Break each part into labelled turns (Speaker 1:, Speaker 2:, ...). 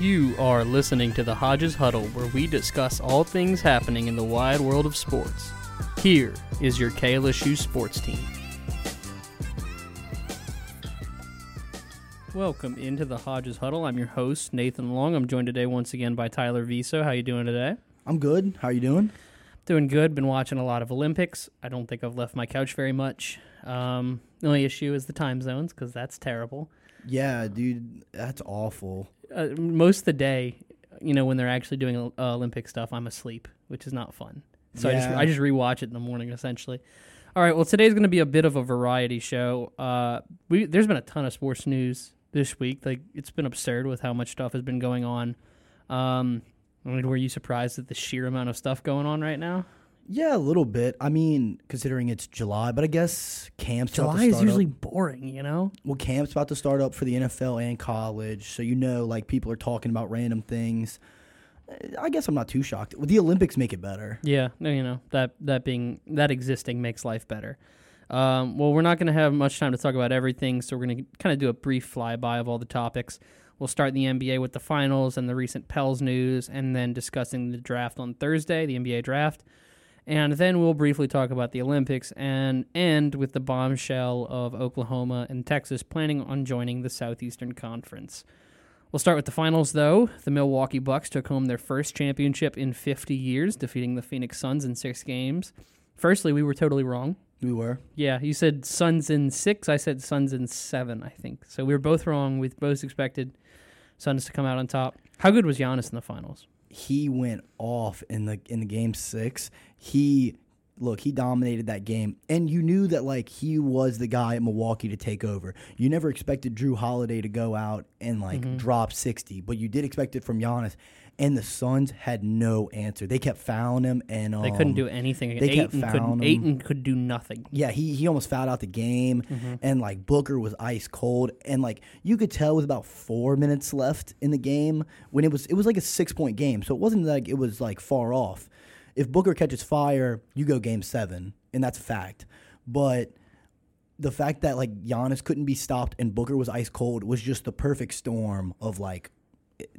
Speaker 1: You are listening to the Hodges Huddle, where we discuss all things happening in the wide world of sports. Here is your KLSU sports team. Welcome into the Hodges Huddle. I'm your host, Nathan Long. I'm joined today once again by Tyler Viso. How you doing today?
Speaker 2: I'm good. How you doing?
Speaker 1: Doing good. Been watching a lot of Olympics. I don't think I've left my couch very much. Um, the only issue is the time zones because that's terrible.
Speaker 2: Yeah, dude, that's awful.
Speaker 1: Uh, most of the day, you know, when they're actually doing uh, Olympic stuff, I'm asleep, which is not fun. So I just I just rewatch it in the morning essentially. All right, well today's going to be a bit of a variety show. Uh, we there's been a ton of sports news this week. Like it's been absurd with how much stuff has been going on. Um, I mean, were you surprised at the sheer amount of stuff going on right now?
Speaker 2: Yeah, a little bit. I mean, considering it's July, but I guess camp's about
Speaker 1: July
Speaker 2: to
Speaker 1: is
Speaker 2: start
Speaker 1: usually
Speaker 2: Up.
Speaker 1: boring, you know.
Speaker 2: Well, camp's about to start up for the NFL and college, so you know, like people are talking about random things. I guess I'm not too shocked. The Olympics make it better.
Speaker 1: Yeah, no, you know that that being that existing makes life better. Um, well, we're not going to have much time to talk about everything, so we're going to kind of do a brief flyby of all the topics. We'll start the NBA with the finals and the recent Pels news, and then discussing the draft on Thursday, the NBA draft, and then we'll briefly talk about the Olympics and end with the bombshell of Oklahoma and Texas planning on joining the Southeastern Conference. We'll start with the finals, though. The Milwaukee Bucks took home their first championship in 50 years, defeating the Phoenix Suns in six games. Firstly, we were totally wrong.
Speaker 2: We were.
Speaker 1: Yeah, you said Suns in six. I said Suns in seven, I think. So we were both wrong. We both expected Suns to come out on top. How good was Giannis in the finals?
Speaker 2: He went off in the in the game six. He look, he dominated that game, and you knew that like he was the guy at Milwaukee to take over. You never expected Jrue Holiday to go out and like
Speaker 1: Mm-hmm.
Speaker 2: drop sixty, but you did expect it from Giannis. And the Suns had no answer. They kept fouling him, and um,
Speaker 1: They couldn't do anything.
Speaker 2: they kept
Speaker 1: Ayton,
Speaker 2: fouling
Speaker 1: could,
Speaker 2: him.
Speaker 1: Ayton could do nothing.
Speaker 2: Yeah, he he almost fouled out the game,
Speaker 1: Mm-hmm.
Speaker 2: and like Booker was ice cold, and like you could tell with about four minutes left in the game when it was it was like a six point game, so it wasn't like it was like far off. If Booker catches fire, you go game seven, and that's a fact. But the fact that like Giannis couldn't be stopped and Booker was ice cold was just the perfect storm of like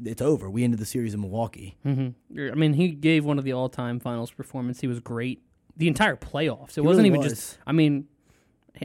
Speaker 2: it's over. We ended the series in Milwaukee.
Speaker 1: hmm I mean, he gave one of the all-time finals performance. He was great the entire playoffs. It
Speaker 2: He
Speaker 1: wasn't
Speaker 2: really
Speaker 1: even
Speaker 2: was.
Speaker 1: just. I mean,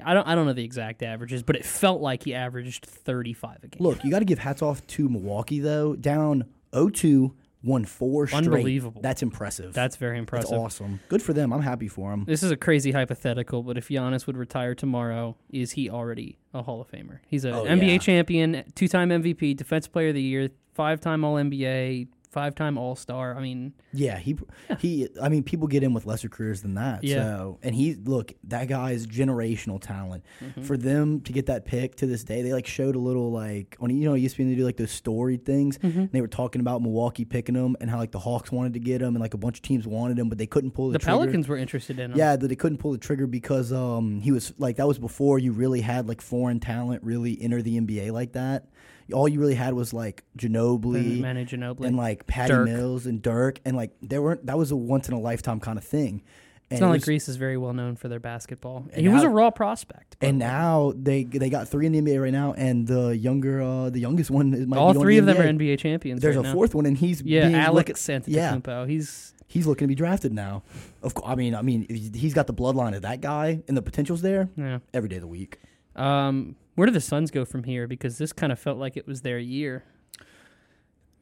Speaker 1: I don't. I don't know the exact averages, but it felt like he averaged 35 a game.
Speaker 2: Look, you got to give hats off to Milwaukee though. Down 0-2, won four straight.
Speaker 1: Unbelievable.
Speaker 2: That's impressive.
Speaker 1: That's very impressive.
Speaker 2: That's awesome. Good for them. I'm happy for them.
Speaker 1: This is a crazy hypothetical, but if Giannis would retire tomorrow, is he already a Hall of Famer? He's an
Speaker 2: Oh,
Speaker 1: NBA
Speaker 2: yeah.
Speaker 1: champion, two-time MVP, Defensive Player of the Year, five-time All NBA, five-time All Star. I mean,
Speaker 2: Yeah, he he. I mean, people get in with lesser careers than that.
Speaker 1: Yeah.
Speaker 2: So, and he look that guy is generational talent.
Speaker 1: Mm-hmm.
Speaker 2: For them to get that pick to this day, they like showed a little like on you know ESPN they do like those story things.
Speaker 1: Mm-hmm.
Speaker 2: And they were talking about Milwaukee picking him and how like the Hawks wanted to get him and like a bunch of teams wanted him, but they couldn't pull the, trigger.
Speaker 1: the
Speaker 2: trigger.
Speaker 1: Pelicans were interested in him.
Speaker 2: Yeah, that they couldn't pull the trigger because um he was like that was before you really had like foreign talent really enter the NBA like that. All you really had was like Ginobili
Speaker 1: Manu Ginobili.
Speaker 2: and like Patty
Speaker 1: Dirk.
Speaker 2: Mills and Dirk and like there weren't that was a once in a lifetime kind of thing. And
Speaker 1: It's not
Speaker 2: it
Speaker 1: like Greece is very well known for their basketball.
Speaker 2: And
Speaker 1: he was a raw prospect.
Speaker 2: and now they they got three in the NBA right now, and the younger uh the youngest one
Speaker 1: all
Speaker 2: be on
Speaker 1: three of them are NBA champions.
Speaker 2: There's
Speaker 1: right
Speaker 2: a
Speaker 1: now.
Speaker 2: fourth one, and he's
Speaker 1: Yeah,
Speaker 2: being
Speaker 1: Alex
Speaker 2: look- yeah,
Speaker 1: Antetokounmpo. He's
Speaker 2: he's looking to be drafted now. Of course, I mean, I mean, he's got the bloodline of that guy, and the potential's there
Speaker 1: yeah.
Speaker 2: every day of the week.
Speaker 1: Um, where do the Suns go from here? Because this kind of felt like it was their year.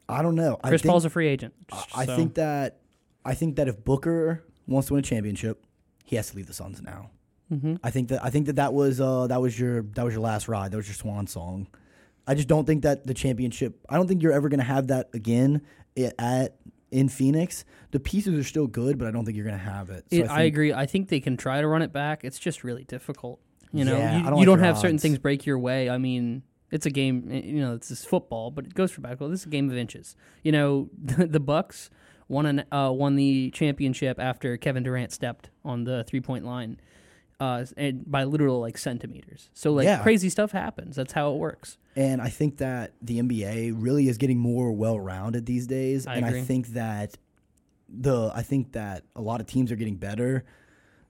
Speaker 2: I don't know.
Speaker 1: Chris
Speaker 2: I think,
Speaker 1: Paul's a free agent.
Speaker 2: I
Speaker 1: so-
Speaker 2: think that I think that if Booker wants to win a championship, he has to leave the Suns now.
Speaker 1: Mhm.
Speaker 2: I think that I think that that was uh, that was your that was your last ride. That was your swan song. I just don't think that the championship. I don't think you're ever going to have that again i- at in Phoenix. The pieces are still good, but I don't think you're going to have it. So
Speaker 1: It, I,
Speaker 2: think-
Speaker 1: agree. I think they can try to run it back. It's just really difficult. You know,
Speaker 2: Yeah,
Speaker 1: you,
Speaker 2: don't
Speaker 1: you don't have certain things break your way. I mean, it's a game. eh, You know, it's just football, but it goes for basketball. This is a game of inches. You know, the, the Bucks won an uh, won the championship after Kevin Durant stepped on the three point line, uh, and by literal like centimeters. So like
Speaker 2: Yeah.
Speaker 1: crazy stuff happens. That's how it works.
Speaker 2: And I think that the NBA really is getting more well rounded these days.
Speaker 1: I
Speaker 2: and
Speaker 1: agree.
Speaker 2: I think that the I think that a lot of teams are getting better.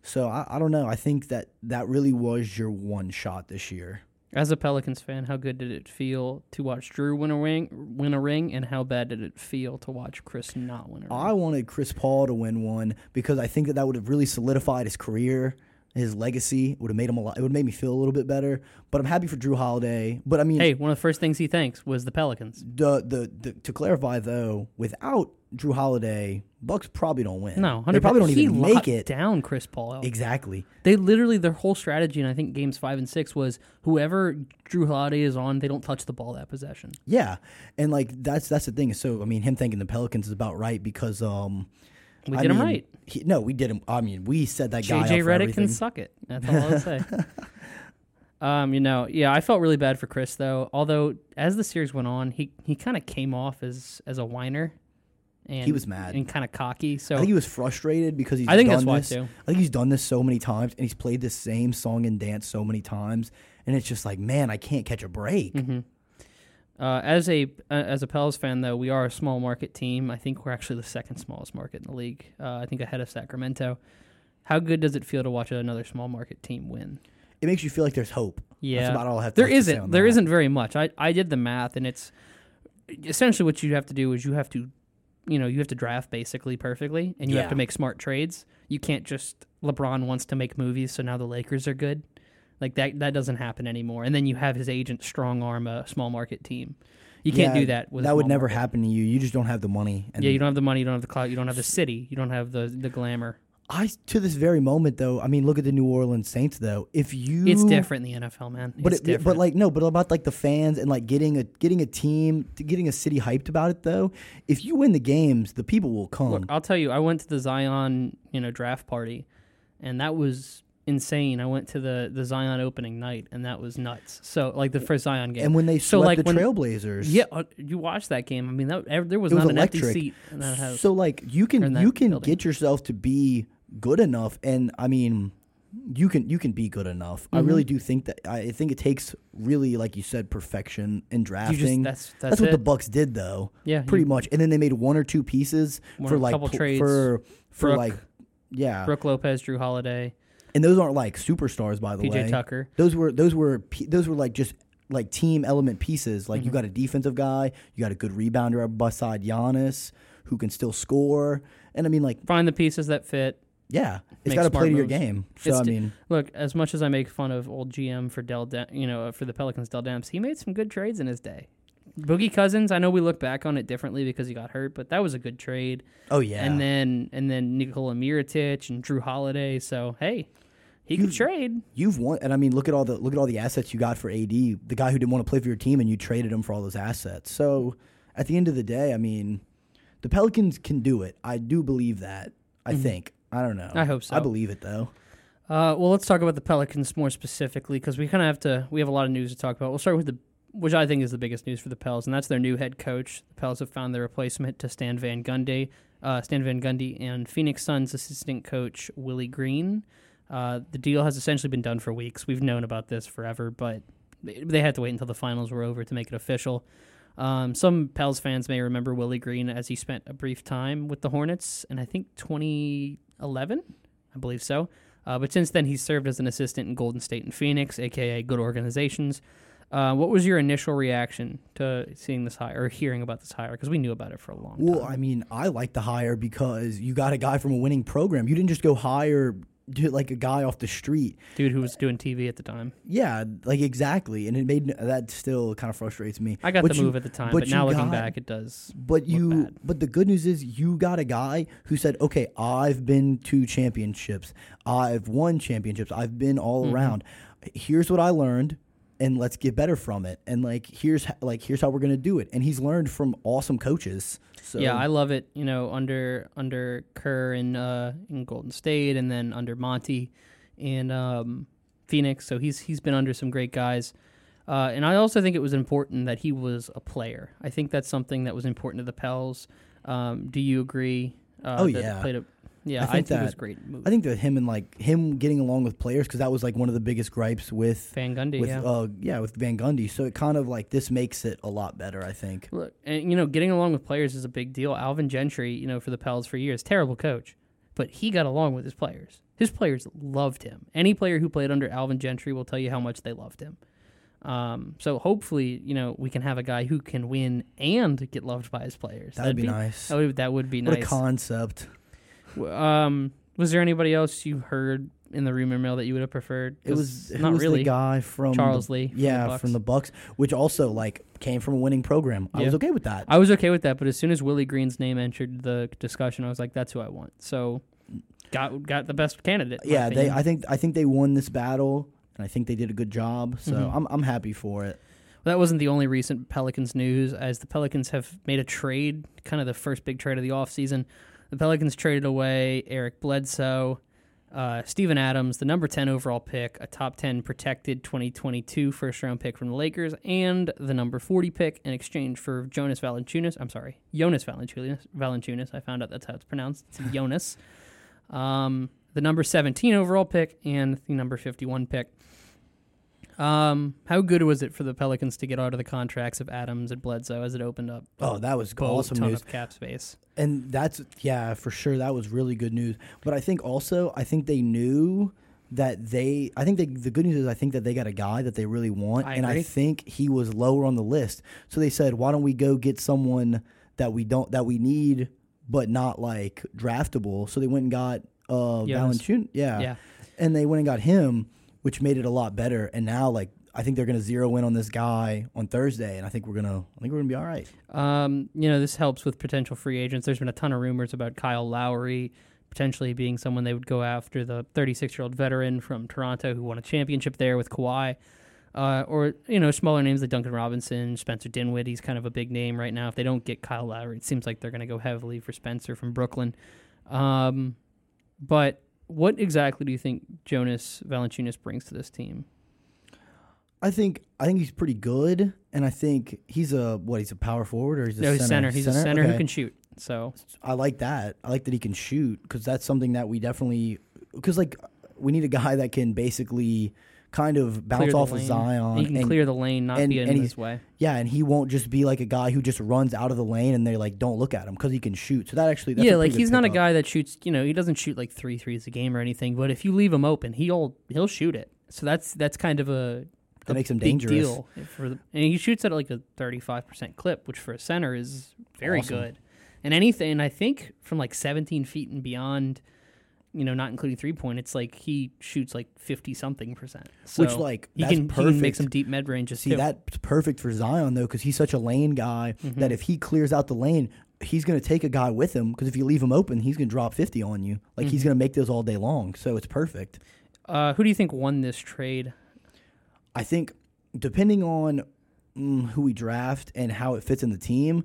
Speaker 2: So I, I don't know. I think that that really was your one shot this year.
Speaker 1: As a Pelicans fan, how good did it feel to watch Jrue win a ring, win a ring, and how bad did it feel to watch Chris not win a ring?
Speaker 2: I wanted Chris Paul to win one because I think that that would have really solidified his career, his legacy. Would have made him a lot. It would have made me feel a little bit better. But I'm happy for Jrue Holiday. But I mean,
Speaker 1: hey, one of the first things he thanks was the Pelicans.
Speaker 2: the, the the to clarify though, without Jrue Holiday, Bucks probably don't win.
Speaker 1: No,
Speaker 2: they probably don't even make it.
Speaker 1: down Chris Paul.
Speaker 2: Exactly.
Speaker 1: They literally their whole strategy, and I think games five and six was whoever Jrue Holiday is on, they don't touch the ball that possession.
Speaker 2: Yeah, and like that's that's the thing. So I mean, him thanking the Pelicans is about right because um,
Speaker 1: We
Speaker 2: I
Speaker 1: did him right.
Speaker 2: He, no, we did him. I mean, we said that guy
Speaker 1: JJ
Speaker 2: up for
Speaker 1: Redick
Speaker 2: everything.
Speaker 1: can suck it. That's all I'll say. um, you know, yeah, I felt really bad for Chris though. Although as the series went on, he he kind of came off as as a whiner. And,
Speaker 2: He was mad.
Speaker 1: and kind of cocky. So
Speaker 2: I think he was frustrated because he's.
Speaker 1: I think
Speaker 2: done
Speaker 1: that's why,
Speaker 2: this.
Speaker 1: too.
Speaker 2: I think he's done this so many times, and he's played the same song and dance so many times, and it's just like, man, I can't catch a break.
Speaker 1: Mm-hmm. Uh, as a uh, as a Pels fan, though, we are a small market team. I think we're actually the second smallest market in the league. Uh, I think ahead of Sacramento. How good does it feel to watch another small market team win?
Speaker 2: It makes you feel like there's hope.
Speaker 1: Yeah,
Speaker 2: that's about all I have. To
Speaker 1: there
Speaker 2: have
Speaker 1: isn't.
Speaker 2: on
Speaker 1: There not very much. I I did the math, and it's essentially what you have to do is you have to, you know, you have to draft basically perfectly, and you have to make smart trades. You can't just LeBron wants to make movies, so now the Lakers are good. Like that that doesn't happen anymore. And then you have his agent strong arm a small market team. You can't
Speaker 2: Yeah,
Speaker 1: do that. With a
Speaker 2: that would
Speaker 1: small
Speaker 2: never
Speaker 1: market.
Speaker 2: happen to you. You just don't have the money. And
Speaker 1: Yeah, you don't have the money, you don't have the clout, you don't have the city, you don't have the the glamour.
Speaker 2: I to this very moment though. I mean, look at the New Orleans Saints though. If you,
Speaker 1: It's different in the NFL, man.
Speaker 2: But
Speaker 1: it's
Speaker 2: it,
Speaker 1: different.
Speaker 2: but like no, but about like the fans and like getting a getting a team, getting a city hyped about it though. If you win the games, the people will come.
Speaker 1: Look, I'll tell you, I went to the Zion, you know, draft party, and that was insane. I went to the the Zion opening night, and that was nuts. So, like the first Zion game.
Speaker 2: and when they
Speaker 1: so, like
Speaker 2: the
Speaker 1: when,
Speaker 2: Trailblazers,
Speaker 1: yeah, uh, you watched that game. I mean, that ev- there was
Speaker 2: was
Speaker 1: not an empty seat in that house.
Speaker 2: So like you can you can
Speaker 1: building.
Speaker 2: get yourself to be good enough, and I mean, you can you can be good enough. I
Speaker 1: Mm-hmm.
Speaker 2: really do think that. I think it takes really, like you said, perfection in drafting.
Speaker 1: just that's that's,
Speaker 2: That's what the Bucks did, though.
Speaker 1: Yeah,
Speaker 2: pretty
Speaker 1: you-
Speaker 2: much. And then they made one or two pieces
Speaker 1: One-
Speaker 2: for like
Speaker 1: trades.
Speaker 2: for for
Speaker 1: Brooke-
Speaker 2: like yeah.
Speaker 1: Brooke Lopez, Jrue Holiday,
Speaker 2: And those aren't like superstars, by the
Speaker 1: PJ
Speaker 2: way.
Speaker 1: Tucker.
Speaker 2: Those were those were those were like just like team element pieces. Like you
Speaker 1: Mm-hmm.
Speaker 2: got a defensive guy, you got a good rebounder beside Giannis who can still score. And I mean, like
Speaker 1: Find the pieces that fit.
Speaker 2: yeah, it's got to play to your game. So
Speaker 1: It's
Speaker 2: I mean,
Speaker 1: Look, as much as I make fun of old GM for Dell, Da- you know, for the Pelicans, Dell Demps, he made some good trades in his day. Boogie Cousins, I know we look back on it differently because he got hurt, but that was a good trade.
Speaker 2: oh yeah,
Speaker 1: And then and then Nikola Mirotic and Jrue Holiday. So hey, he could trade.
Speaker 2: you've won. And I mean, look at all the look at all the assets you got for AD, the guy who didn't want to play for your team, and you traded him for all those assets. So at the end of the day, I mean, the Pelicans can do it. I do believe that. I think. I don't know.
Speaker 1: Mm-hmm. I hope so.
Speaker 2: I believe it though.
Speaker 1: Uh, well, let's talk about the Pelicans more specifically because we kind of have to. We have a lot of news to talk about. We'll start with the, which I think is the biggest news for the Pels, and that's their new head coach. The Pels have found their replacement to Stan Van Gundy, uh, Stan Van Gundy, and Phoenix Suns assistant coach Willie Green. Uh, the deal has essentially been done for weeks. We've known about this forever, but they- had to wait until the finals were over to make it official. Um, some Pels fans may remember Willie Green as he spent a brief time with the Hornets, and I think 2011, I believe so. Uh, but since then, he's served as an assistant in Golden State and Phoenix, aka good organizations. Uh, what was your initial reaction to seeing this hire or hearing about this hire? Because we knew about it for a long
Speaker 2: Well,
Speaker 1: time.
Speaker 2: Well, I mean, I like the hire because you got a guy from a winning program. You didn't just go hire do- like a guy off the street.
Speaker 1: Dude who was doing TV at the time.
Speaker 2: Yeah, like exactly, and it made that still kind of frustrates me.
Speaker 1: I got
Speaker 2: But
Speaker 1: the
Speaker 2: you-
Speaker 1: move at the time,
Speaker 2: but
Speaker 1: but, now looking back, it does.
Speaker 2: But you,
Speaker 1: bad.
Speaker 2: but the good news is you got a guy who said, "Okay, I've been to championships. I've won championships. I've been all
Speaker 1: Mm-hmm.
Speaker 2: around. Here's what I learned, and let's get better from it. And like here's like here's how we're gonna do it. And he's learned from awesome coaches. So
Speaker 1: yeah, I love it. You know, under under Kerr in uh, in Golden State, and then under Monty in um, Phoenix. So he's he's been under some great guys. Uh, and I also think it was important that he was a player. I think that's something that was important to the Pels. Um, do you agree? Uh,
Speaker 2: Oh,
Speaker 1: that
Speaker 2: yeah.
Speaker 1: Played a, yeah,
Speaker 2: I
Speaker 1: I
Speaker 2: think
Speaker 1: think, it was great move.
Speaker 2: I think that him and like him getting along with players because that was like one of the biggest gripes with
Speaker 1: Van Gundy,
Speaker 2: with
Speaker 1: yeah.
Speaker 2: uh yeah with Van Gundy. So it kind of like this makes it a lot better. I think.
Speaker 1: Look, and you know, getting along with players is a big deal. Alvin Gentry, you know, for the Pels for years, terrible coach, but he got along with his players. His players loved him. Any player who played under Alvin Gentry will tell you how much they loved him. Um, so hopefully, you know, we can have a guy who can win and get loved by his players.
Speaker 2: That would be, nice.
Speaker 1: That would that would be
Speaker 2: what
Speaker 1: nice.
Speaker 2: a concept.
Speaker 1: Um, was there anybody else you heard in the rumor mill that you would have preferred?
Speaker 2: It was
Speaker 1: not
Speaker 2: was
Speaker 1: really.
Speaker 2: the guy from
Speaker 1: Charles
Speaker 2: the-
Speaker 1: Lee. from the
Speaker 2: yeah,
Speaker 1: Bucks.
Speaker 2: from the Bucks, which also like came from a winning program. I
Speaker 1: Yeah.
Speaker 2: was okay with that.
Speaker 1: I was okay with that, but as soon as Willie Green's name entered the discussion, I was like, "That's who I want." So, got got the best candidate.
Speaker 2: yeah, they. I think I think they won this battle, and I think they did a good job. So
Speaker 1: Mhm.
Speaker 2: I'm I'm happy for it.
Speaker 1: that wasn't the only recent Pelicans news, as the Pelicans have made a trade, kind of the first big trade of the offseason. The Pelicans traded away Eric Bledsoe, uh, Steven Adams, the number 10 overall pick, a top 10 protected 2022 first round pick from the Lakers, and the number 40 pick in exchange for Jonas Valanciunas. I'm sorry, Jonas Valanciunas. Valanciunas. I found out that's how it's pronounced. It's Jonas. Um, the number 17 overall pick and the number 51 pick. Um, how good was it for the Pelicans to get out of the contracts of Adams and Bledsoe as it opened up
Speaker 2: Oh, that was
Speaker 1: both
Speaker 2: awesome
Speaker 1: ton
Speaker 2: news.
Speaker 1: of cap space?
Speaker 2: And that's yeah, for sure. That was really good news. But I think also, I think they knew that they. I think they, the good news is I think that they got a guy that they really want,
Speaker 1: I
Speaker 2: and I think he was lower on the list. So they said, why don't we go get someone that we don't that we need, but not like draftable? So they went and got uh. Valanciunas, yeah,
Speaker 1: Yeah.
Speaker 2: and they went and got him, which made it a lot better. And now like. I think they're going to zero in on this guy on Thursday, and I think we're gonna. I think we're gonna be all right.
Speaker 1: Um, you know, this helps with potential free agents. There's been a ton of rumors about Kyle Lowry potentially being someone they would go after, the 36 year old veteran from Toronto who won a championship there with Kawhi. Uh, or, you know, smaller names like Duncan Robinson, Spencer Dinwiddie. He's kind of a big name right now. If they don't get Kyle Lowry, it seems like they're going to go heavily for Spencer from Brooklyn. Um, but what exactly do you think Jonas Valanciunas brings to this team?
Speaker 2: I think I think he's pretty good, and I think he's a what? He's a power forward or he's a
Speaker 1: No,
Speaker 2: center?
Speaker 1: he's center. He's a center who can shoot. So
Speaker 2: I like that. I like that he can shoot because that's something that we definitely because like we need a guy that can basically kind of bounce off of
Speaker 1: lane.
Speaker 2: Zion.
Speaker 1: He can
Speaker 2: and,
Speaker 1: clear the lane, not
Speaker 2: and-
Speaker 1: be in
Speaker 2: and
Speaker 1: his way.
Speaker 2: yeah, and he won't just be like a guy who just runs out of the lane and they like don't look at him because he can shoot. So that actually that's
Speaker 1: yeah,
Speaker 2: a
Speaker 1: like he's not a guy that shoots. You know, he doesn't shoot like three threes a game or anything. But if you leave him open, he'll he'll shoot it. So that's that's kind of a
Speaker 2: That makes him
Speaker 1: big
Speaker 2: dangerous.
Speaker 1: deal for the, and he shoots at like a thirty five percent clip, which for a center is very
Speaker 2: Awesome.
Speaker 1: good. And anything, I think from like seventeen feet and beyond, you know, not including three point, it's like he shoots like fifty something percent. So
Speaker 2: Which like
Speaker 1: he
Speaker 2: that's
Speaker 1: can
Speaker 2: perfect.
Speaker 1: he can make some deep mid ranges
Speaker 2: See,
Speaker 1: too.
Speaker 2: that's perfect for Zion though, because he's such a lane guy
Speaker 1: Mm-hmm.
Speaker 2: that if he clears out the lane, he's going to take a guy with him. Because if you leave him open, he's going to drop fifty on you. Like
Speaker 1: Mm-hmm.
Speaker 2: he's going to make those all day long. So it's perfect.
Speaker 1: uh, who do you think won this trade?
Speaker 2: I think depending on mm, who we draft and how it fits in the team.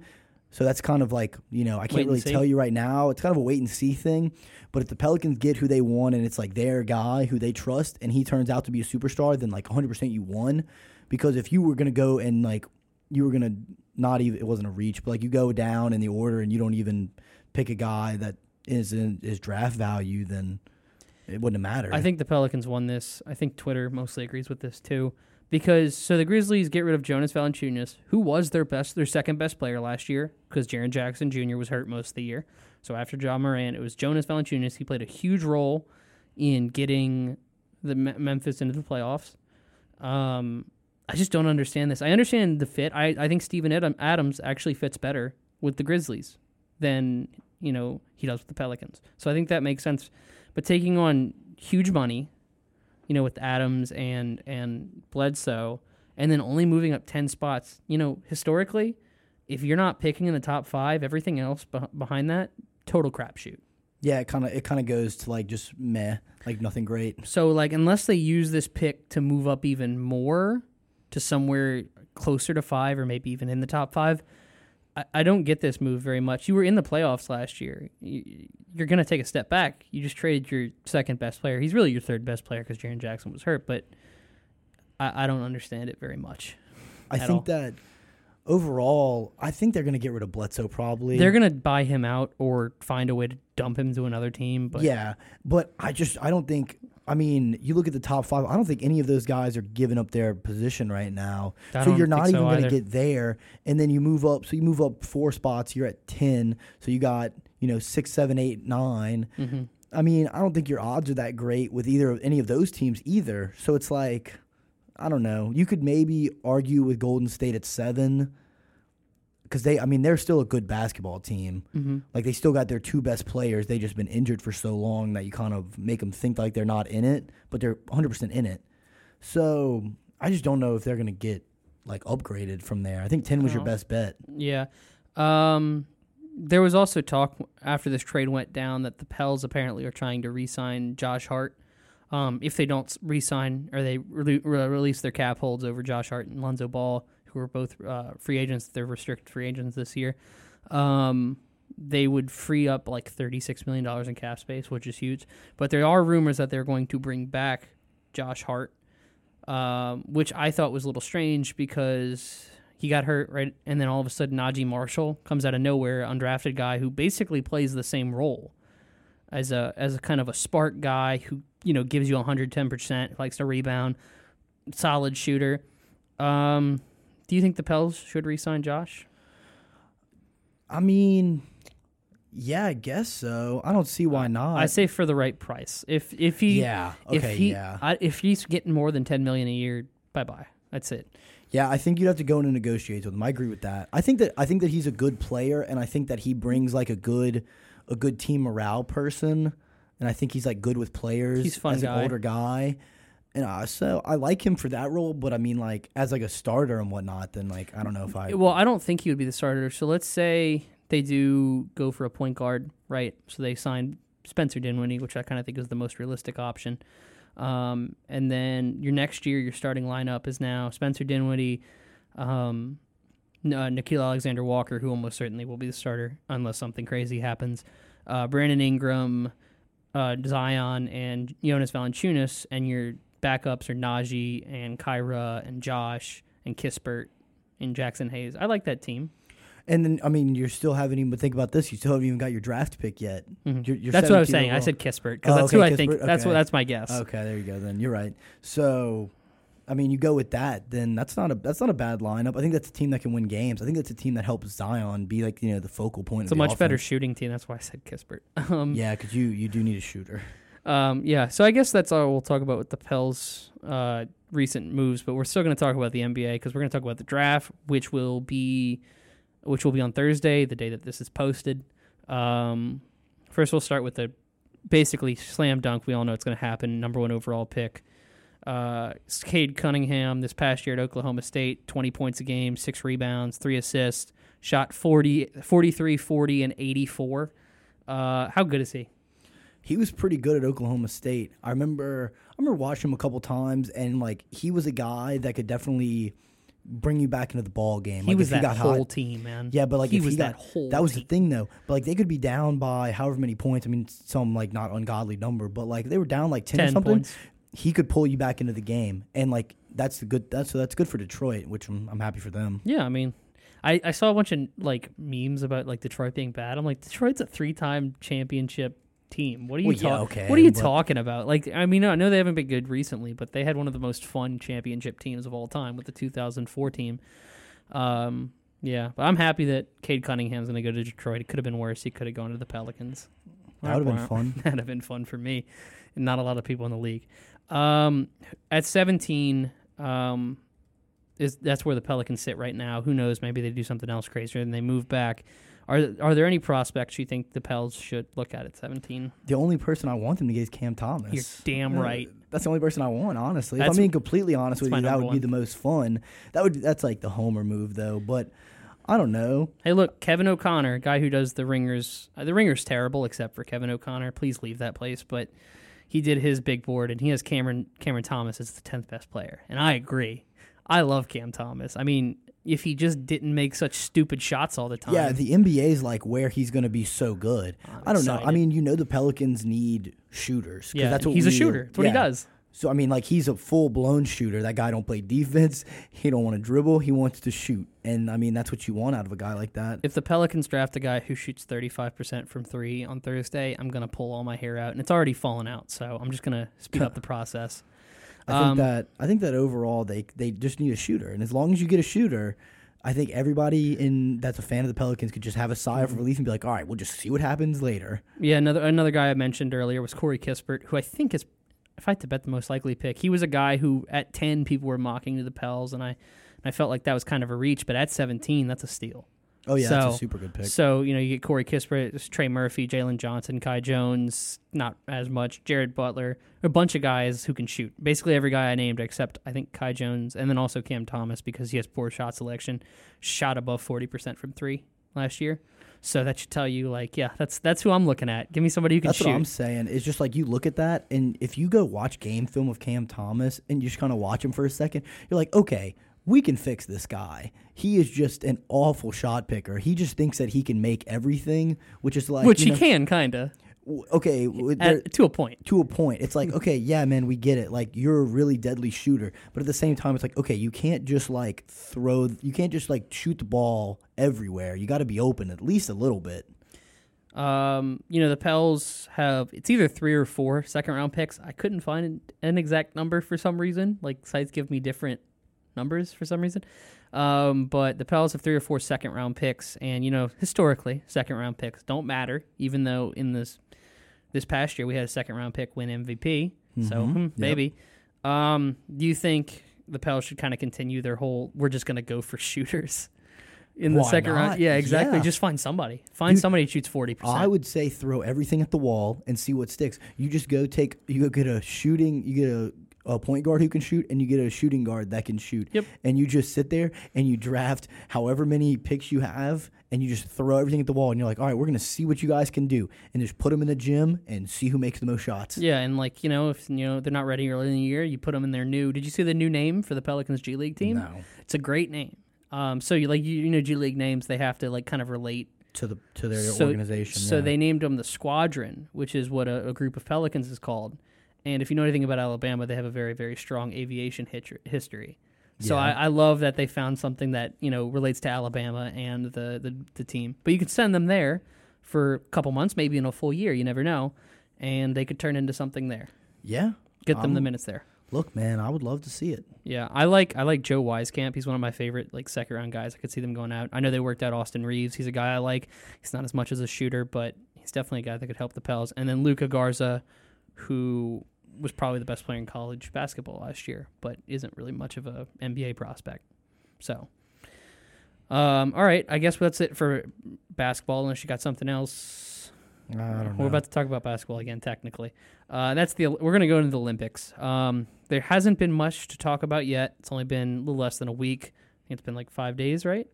Speaker 2: So that's kind of like you know I can't really
Speaker 1: see.
Speaker 2: tell you right now. It's kind of a wait and see thing. But if the Pelicans get who they want and it's like their guy who they trust and he turns out to be a superstar, then like 100 percent you won. Because if you were gonna go and like you were gonna not even it wasn't a reach, but like you go down in the order and you don't even pick a guy that is in his draft value, then it wouldn't matter.
Speaker 1: I think the Pelicans won this. I think Twitter mostly agrees with this too. Because so the Grizzlies get rid of Jonas Valanciunas, who was their best, their second best player last year, because Jaren Jackson Jr. was hurt most of the year. So after Ja Morant, it was Jonas Valanciunas. He played a huge role in getting the Me- Memphis into the playoffs. Um, I just don't understand this. I understand the fit. I, I think Steven Adam, Adams actually fits better with the Grizzlies than you know he does with the Pelicans. So I think that makes sense. But taking on huge money, you know, with Adams and and Bledsoe, and then only moving up ten spots, you know, historically, if you're not picking in the top five, everything else beh behind that, total crapshoot.
Speaker 2: yeah, it kind of it kind of goes to like just meh, like nothing great.
Speaker 1: So like, unless they use this pick to move up even more to somewhere closer to five or maybe even in the top five. I, I don't get this move very much. You were in the playoffs last year. You, you're going to take a step back. You just traded your second best player. He's really your third best player because Jaren Jackson was hurt, but I, I don't understand it very much.
Speaker 2: I think
Speaker 1: all.
Speaker 2: that overall, I think they're going to get rid of Bledsoe probably.
Speaker 1: They're going to buy him out or find a way to dump him to another team. But
Speaker 2: yeah, but I just I don't think. I mean, you look at the top five. I don't think any of those guys are giving up their position right now.
Speaker 1: I
Speaker 2: so you're not
Speaker 1: so
Speaker 2: even going to get there, and then you move up. So you move up four spots. You're at ten. So you got you know six, seven, eight, nine.
Speaker 1: hmm
Speaker 2: I mean, I don't think your odds are that great with either of any of those teams either. So it's like, I don't know. You could maybe argue with Golden State at seven because they, I mean, they're still a good basketball team.
Speaker 1: Mm-hmm.
Speaker 2: Like they still got their two best players. They just been injured for so long that you kind of make them think like they're not in it, but they're 100 percent in it. So I just don't know if they're gonna get like upgraded from there. I think 10 was your
Speaker 1: Oh.
Speaker 2: best bet.
Speaker 1: Yeah. Um, there was also talk after this trade went down that the Pels apparently are trying to re-sign Josh Hart. Um, if they don't re-sign or they re- re- release their cap holds over Josh Hart and Lonzo Ball, who are both uh, free agents, they're restricted free agents this year. Um, they would free up like thirty-six million dollars in cap space, which is huge. But there are rumors that they're going to bring back Josh Hart, um, which I thought was a little strange because he got hurt right, and then all of a sudden Naji Marshall comes out of nowhere, undrafted guy who basically plays the same role as a as a kind of a spark guy who you know gives you 110 percent, likes to rebound, solid shooter. Um, do you think the Pels should re-sign Josh?
Speaker 2: I mean, yeah, I guess so. I don't see why not.
Speaker 1: I say for the right price. If if he
Speaker 2: yeah.
Speaker 1: if
Speaker 2: Okay.
Speaker 1: he
Speaker 2: yeah.
Speaker 1: I, if he's getting more than 10 million a year, bye bye. That's it.
Speaker 2: Yeah, I think you'd have to go in and negotiate with him. I agree with that. I think that I think that he's a good player, and I think that he brings like a good a good team morale person, and I think he's like good with players.
Speaker 1: He's a fun
Speaker 2: as
Speaker 1: guy.
Speaker 2: an older guy, and uh, so I like him for that role. But I mean, like as like a starter and whatnot, then like I don't know if I.
Speaker 1: Well, I don't think he would be the starter. So let's say they do go for a point guard, right? So they sign Spencer Dinwiddie, which I kind of think is the most realistic option. Um, and then your next year, your starting lineup is now Spencer Dinwiddie, um, uh, Nickeil Alexander Walker, who almost certainly will be the starter unless something crazy happens. Uh, Brandon Ingram, uh, Zion, and Jonas Valanciunas, and your backups are Naji and Kira and Josh and Kispert and Jaxson Hayes. I like that team.
Speaker 2: and then I mean, you still haven't even. Think about this: you still haven't even got your draft pick yet.
Speaker 1: Mhm.
Speaker 2: You're- you're
Speaker 1: that's what I was
Speaker 2: 17
Speaker 1: saying. I said Kispert because
Speaker 2: Oh,
Speaker 1: that's
Speaker 2: okay,
Speaker 1: who I think.
Speaker 2: Kispert,
Speaker 1: That's what that's my guess.
Speaker 2: Okay, there you go. Then you're right. So, I mean, you go with that. Then that's not a that's not a bad lineup. I think that's a team that can win games. I think that's a team that helps Zion be like you know the focal point.
Speaker 1: It's a much better shooting team. That's why I said Kispert. Um,
Speaker 2: Yeah, because you you do need a shooter.
Speaker 1: Um, yeah, so I guess that's all we'll talk about with the Pels' uh, recent moves, but we're still going to talk about the NBA because we're going to talk about the draft, which will be which will be on Thursday, the day that this is posted. Um, first, we'll start with the basically slam dunk. We all know it's going to happen. Number one overall pick. Uh, Cade Cunningham this past year at Oklahoma State, 20 points a game, six rebounds, three assists, shot 40, 43, 40, and 84. Uh, how good is he?
Speaker 2: He was pretty good at Oklahoma State. I remember I remember watching him a couple times, and like he was a guy that could definitely bring you back into the ball game.
Speaker 1: He
Speaker 2: like,
Speaker 1: was
Speaker 2: if
Speaker 1: that
Speaker 2: got
Speaker 1: whole
Speaker 2: hot,
Speaker 1: team, man.
Speaker 2: Yeah, but like
Speaker 1: he
Speaker 2: if
Speaker 1: was
Speaker 2: he got,
Speaker 1: that whole.
Speaker 2: That was the thing, though. But like they could be down by however many points. I mean, some like not ungodly number, but like they were down like ten, or something.
Speaker 1: points.
Speaker 2: He could pull you back into the game, and like that's the good. That's so that's good for Detroit, which I'm, I'm happy for them.
Speaker 1: Yeah, I mean, I, I saw a bunch of like memes about like Detroit being bad. I'm like, Detroit's a three time championship team. What are you
Speaker 2: Well, yeah,
Speaker 1: talking?
Speaker 2: okay,
Speaker 1: what are you
Speaker 2: but-
Speaker 1: talking about? Like, I mean, I know they haven't been good recently, but they had one of the most fun championship teams of all time with the 2004 team. Um, yeah, but I'm happy that Cade Cunningham's going to go to Detroit. It could have been worse. He could have gone to the Pelicans.
Speaker 2: That would have been fun.
Speaker 1: That'd have been fun for me, and not a lot of people in the league. Um, at 17, um, is that's where the Pelicans sit right now. Who knows? Maybe they do something else crazier and they move back. Are are there any prospects you think the Pels should look at at 17?
Speaker 2: The only person I want them to get is Cam Thomas.
Speaker 1: You're damn
Speaker 2: Uh,
Speaker 1: right.
Speaker 2: That's the only person I want, honestly. if I'm being completely honest with you, that would be the most fun. That would that's like the homer move though. But I don't know.
Speaker 1: Hey, look, Kevin O'Connor, guy who does the Ringers. Uh, the Ringers terrible except for Kevin O'Connor. Please leave that place. But he did his big board, and he has Cameron Cameron Thomas as the 10th best player, and I agree. I love Cam Thomas. I mean, if he just didn't make such stupid shots all the time.
Speaker 2: Yeah, the NBA is like where he's going to be so good.
Speaker 1: I'm
Speaker 2: I don't know. I mean, you know, the Pelicans need shooters.
Speaker 1: yeah,
Speaker 2: that's what
Speaker 1: he's a shooter. That's what he does.
Speaker 2: So I mean, like he's a full blown shooter. That guy don't play defense. He don't want to dribble. He wants to shoot. And I mean, that's what you want out of a guy like that.
Speaker 1: If the Pelicans draft a guy who shoots 35% from three on Thursday, I'm going to pull all my hair out. And it's already fallen out, so I'm just going to speed up the process.
Speaker 2: I think
Speaker 1: Um,
Speaker 2: that I think that overall they they just need a shooter. And as long as you get a shooter, I think everybody in that's a fan of the Pelicans could just have a sigh
Speaker 1: Mm-hmm.
Speaker 2: of relief and be like, all right, we'll just see what happens later.
Speaker 1: Yeah, another another guy I mentioned earlier was Corey Kispert, who I think is if I had to bet the most likely pick, he was a guy who at ten people were mocking to the Pels, and I I felt like that was kind of a reach, but at seventeen, that's a steal.
Speaker 2: Oh yeah, that's
Speaker 1: So-
Speaker 2: a super good pick.
Speaker 1: So you know you get Corey Kispert, Trey Murphy, Jalen Johnson, Kai Jones, not as much, Jared Butler, a bunch of guys who can shoot. Basically every guy I named except I think Kai Jones, and then also Cam Thomas because he has poor shot selection, shot above forty percent from three last year. So that should tell you like yeah that's that's who I'm looking at. Give me somebody who can
Speaker 2: That's
Speaker 1: shoot.
Speaker 2: what I'm saying. It's just like you look at that, and if you go watch game film of Cam Thomas and you just kind of watch him for a second, you're like, okay, we can fix this guy. He is just an awful shot picker. He just thinks that he can make everything, which is like,
Speaker 1: Which he
Speaker 2: know,
Speaker 1: can kinda
Speaker 2: Okay, there-
Speaker 1: at, to a point.
Speaker 2: to a point. It's like, okay, yeah, man, we get it. Like you're a really deadly shooter, but at the same time, it's like, okay, you can't just like throw, you can't just like shoot the ball everywhere. You got to be open at least a little bit.
Speaker 1: Um, you know, the Pels have it's either three or four second round picks. I couldn't find an exact number for some reason. Like sites give me different numbers for some reason. Um, but the Pels have three or four second round picks, and you know, historically, second round picks don't matter. Even though in this this past year we had a second round pick win MVP, so
Speaker 2: Mhm.
Speaker 1: hmm,
Speaker 2: Yep.
Speaker 1: maybe. Um, do you think the Pels should kind of continue their whole? We're just gonna go for shooters in the
Speaker 2: Why
Speaker 1: second round. Yeah, exactly.
Speaker 2: Yeah.
Speaker 1: Just find somebody. Find
Speaker 2: Dude,
Speaker 1: somebody who shoots forty percent.
Speaker 2: I would say throw everything at the wall and see what sticks. You just go take, you go get a shooting, you get a, a point guard who can shoot, and you get a shooting guard that can shoot.
Speaker 1: Yep.
Speaker 2: And you just sit there and you draft however many picks you have, and you just throw everything at the wall, and you're like, all right, we're gonna see what you guys can do, and just put them in the gym and see who makes the most shots.
Speaker 1: Yeah, and like you know, if you know they're not ready early in the year, you put them in their new. Did you see the new name for the Pelicans G League team?
Speaker 2: No.
Speaker 1: It's a great name. Um, so you like you, you know G League names, they have to like kind of relate.
Speaker 2: To the to their
Speaker 1: So-
Speaker 2: organization.
Speaker 1: So
Speaker 2: yeah.
Speaker 1: they named them the Squadron, which is what a, a group of Pelicans is called. And if you know anything about Alabama, they have a very very strong aviation history. So
Speaker 2: Yeah.
Speaker 1: I, I love that they found something that you know relates to Alabama and the, the the team. But you could send them there for a couple months, maybe in a full year. You never know, and they could turn into something there.
Speaker 2: yeah.
Speaker 1: Get them the minutes there.
Speaker 2: Look, man, I would love to see it.
Speaker 1: Yeah, I like I like Joe Wieskamp. He's one of my favorite like second round guys. I could see them going out. I know they worked out Austin Reaves. He's a guy I like. He's not as much as a shooter, but he's definitely a guy that could help the Pels. And then Luka Garza, who was probably the best player in college basketball last year, but isn't really much of a NBA prospect. So, um, all right, I guess that's it for basketball. Unless you got something else.
Speaker 2: I don't know.
Speaker 1: We're about to talk about basketball again, technically. Uh, that's the we're going to go into the Olympics. Um, there hasn't been much to talk about yet. It's only been a little less than a week. I think it's been like five days, right?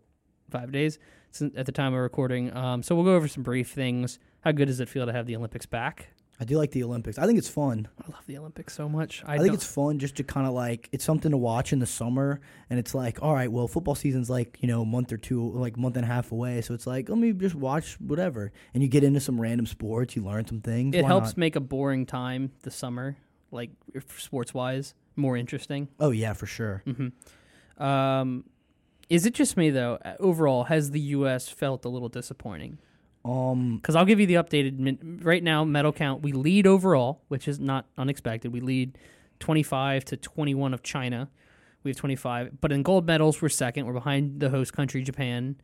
Speaker 1: Five days since at the time of recording. Um, so we'll go over some brief things. How good does it feel to have the Olympics back?
Speaker 2: I do like the Olympics. I think it's fun.
Speaker 1: I love the Olympics so much. I,
Speaker 2: I, think
Speaker 1: don't-
Speaker 2: it's fun just to kind of like it's something to watch in the summer, and it's like, all right, well, football season's like you know a month or two, like a month and a half away, so it's like let me just watch whatever, and you get into some random sports, you learn some things.
Speaker 1: it
Speaker 2: Why
Speaker 1: helps
Speaker 2: not?
Speaker 1: make a boring time the summer, like sports wise, more interesting.
Speaker 2: Oh yeah, for sure.
Speaker 1: hmm Um, is it just me though? Overall, has the U.S. felt a little disappointing?
Speaker 2: Um,
Speaker 1: Because I'll give you the updated min- right now medal count. We lead overall, which is not unexpected. We lead 25 to 21 of China. We have 25, but in gold medals we're second. We're behind the host country Japan.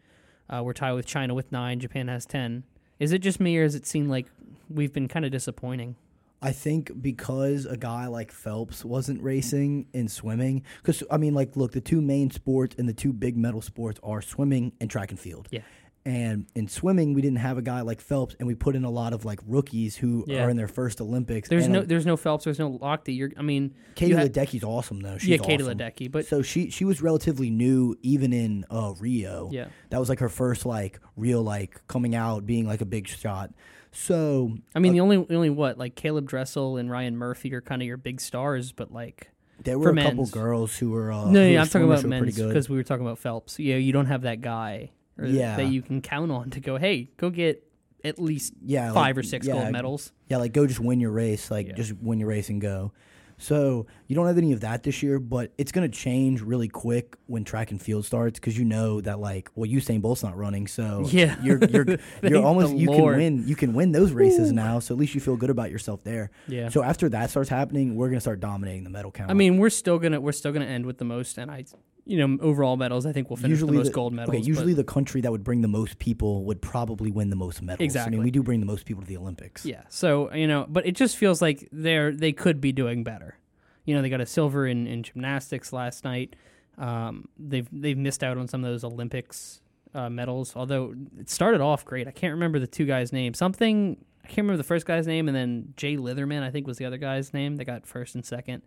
Speaker 1: Uh, we're tied with China with nine. Japan has 10. Is it just me, or does it seem like we've been kind of disappointing?
Speaker 2: I think because a guy like Phelps wasn't racing in swimming, because I mean, like, look, the two main sports and the two big medal sports are swimming and track and field.
Speaker 1: Yeah.
Speaker 2: And in swimming, we didn't have a guy like Phelps, and we put in a lot of like rookies who
Speaker 1: Yeah.
Speaker 2: are in their first Olympics.
Speaker 1: There's
Speaker 2: and,
Speaker 1: no,
Speaker 2: like,
Speaker 1: there's no Phelps. There's no Lochte. You're, I mean,
Speaker 2: Katie
Speaker 1: you ha-
Speaker 2: Ledecky's awesome though. She's
Speaker 1: yeah, Katie
Speaker 2: awesome.
Speaker 1: Ledecky, but
Speaker 2: So she she was relatively new even in uh, Rio.
Speaker 1: yeah,
Speaker 2: That was like her first like real like coming out being like a big shot. So
Speaker 1: I mean, the only, only what like Caeleb Dressel and Ryan Murphy are kind of your big stars, but like
Speaker 2: there were
Speaker 1: For
Speaker 2: a couple
Speaker 1: men's.
Speaker 2: girls who were uh,
Speaker 1: no,
Speaker 2: who
Speaker 1: yeah,
Speaker 2: were
Speaker 1: I'm talking
Speaker 2: swimmers
Speaker 1: about
Speaker 2: who were pretty
Speaker 1: men's
Speaker 2: good.
Speaker 1: because we were talking about Phelps. Yeah, you don't have that guy
Speaker 2: Yeah.
Speaker 1: that you can count on to go. Hey, go get at least
Speaker 2: yeah, like,
Speaker 1: five or six
Speaker 2: yeah,
Speaker 1: gold medals.
Speaker 2: Yeah, like go just win your race, like
Speaker 1: Yeah.
Speaker 2: just win your race and go. So you don't have any of that this year, but it's going to change really quick when track and field starts because you know that like well Usain Bolt's not running, so
Speaker 1: Yeah.
Speaker 2: you're you're you're almost you
Speaker 1: Lord.
Speaker 2: can win you can win those races now, so at least you feel good about yourself there.
Speaker 1: Yeah.
Speaker 2: So after that starts happening, we're going to start dominating the medal count.
Speaker 1: I mean, we're still gonna we're still gonna end with the most, and I you know overall medals, I think we'll finish the most gold medals.
Speaker 2: Okay,
Speaker 1: but-
Speaker 2: usually the country that would bring the most people would probably win the most medals.
Speaker 1: Exactly.
Speaker 2: I mean, we do bring the most people to the Olympics.
Speaker 1: Yeah. So you know, but it just feels like they're they could be doing better. You know, they got a silver in, in gymnastics last night. Um, they've they've missed out on some of those Olympics uh, medals. Although it started off great. I can't remember the two guys' names. Something I can't remember the first guy's name, and then Jay Litherland I think was the other guy's name. They got first and second.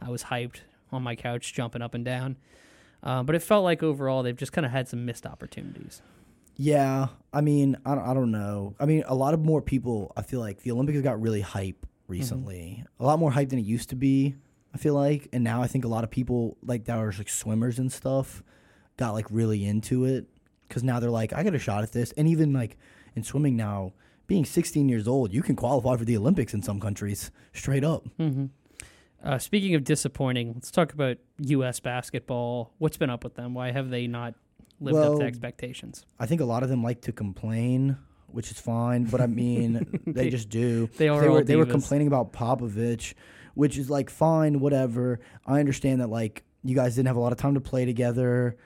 Speaker 1: I was hyped on my couch, jumping up and down. Uh, but it felt like overall they've just kind of had some missed opportunities.
Speaker 2: Yeah, I mean, I don't, I don't know. I mean, a lot of more people. I feel like the Olympics got really hype recently. A lot more hype than it used to be. I feel like, and now I think a lot of people like that are like swimmers and stuff got like really into it because now they're like, I got a shot at this. And even like in swimming now, being 16 years old, you can qualify for the Olympics in some countries straight up.
Speaker 1: Mm-hmm. Uh, speaking of disappointing, let's talk about U.S. basketball. What's been up with them? Why have they not lived up to expectations?
Speaker 2: I think a lot of them like to complain, which is fine. But I mean, they,
Speaker 1: They-
Speaker 2: just do.
Speaker 1: They are
Speaker 2: they were they were complaining about Popovich, which is like fine, whatever. I understand that like you guys didn't have a lot of time to play together.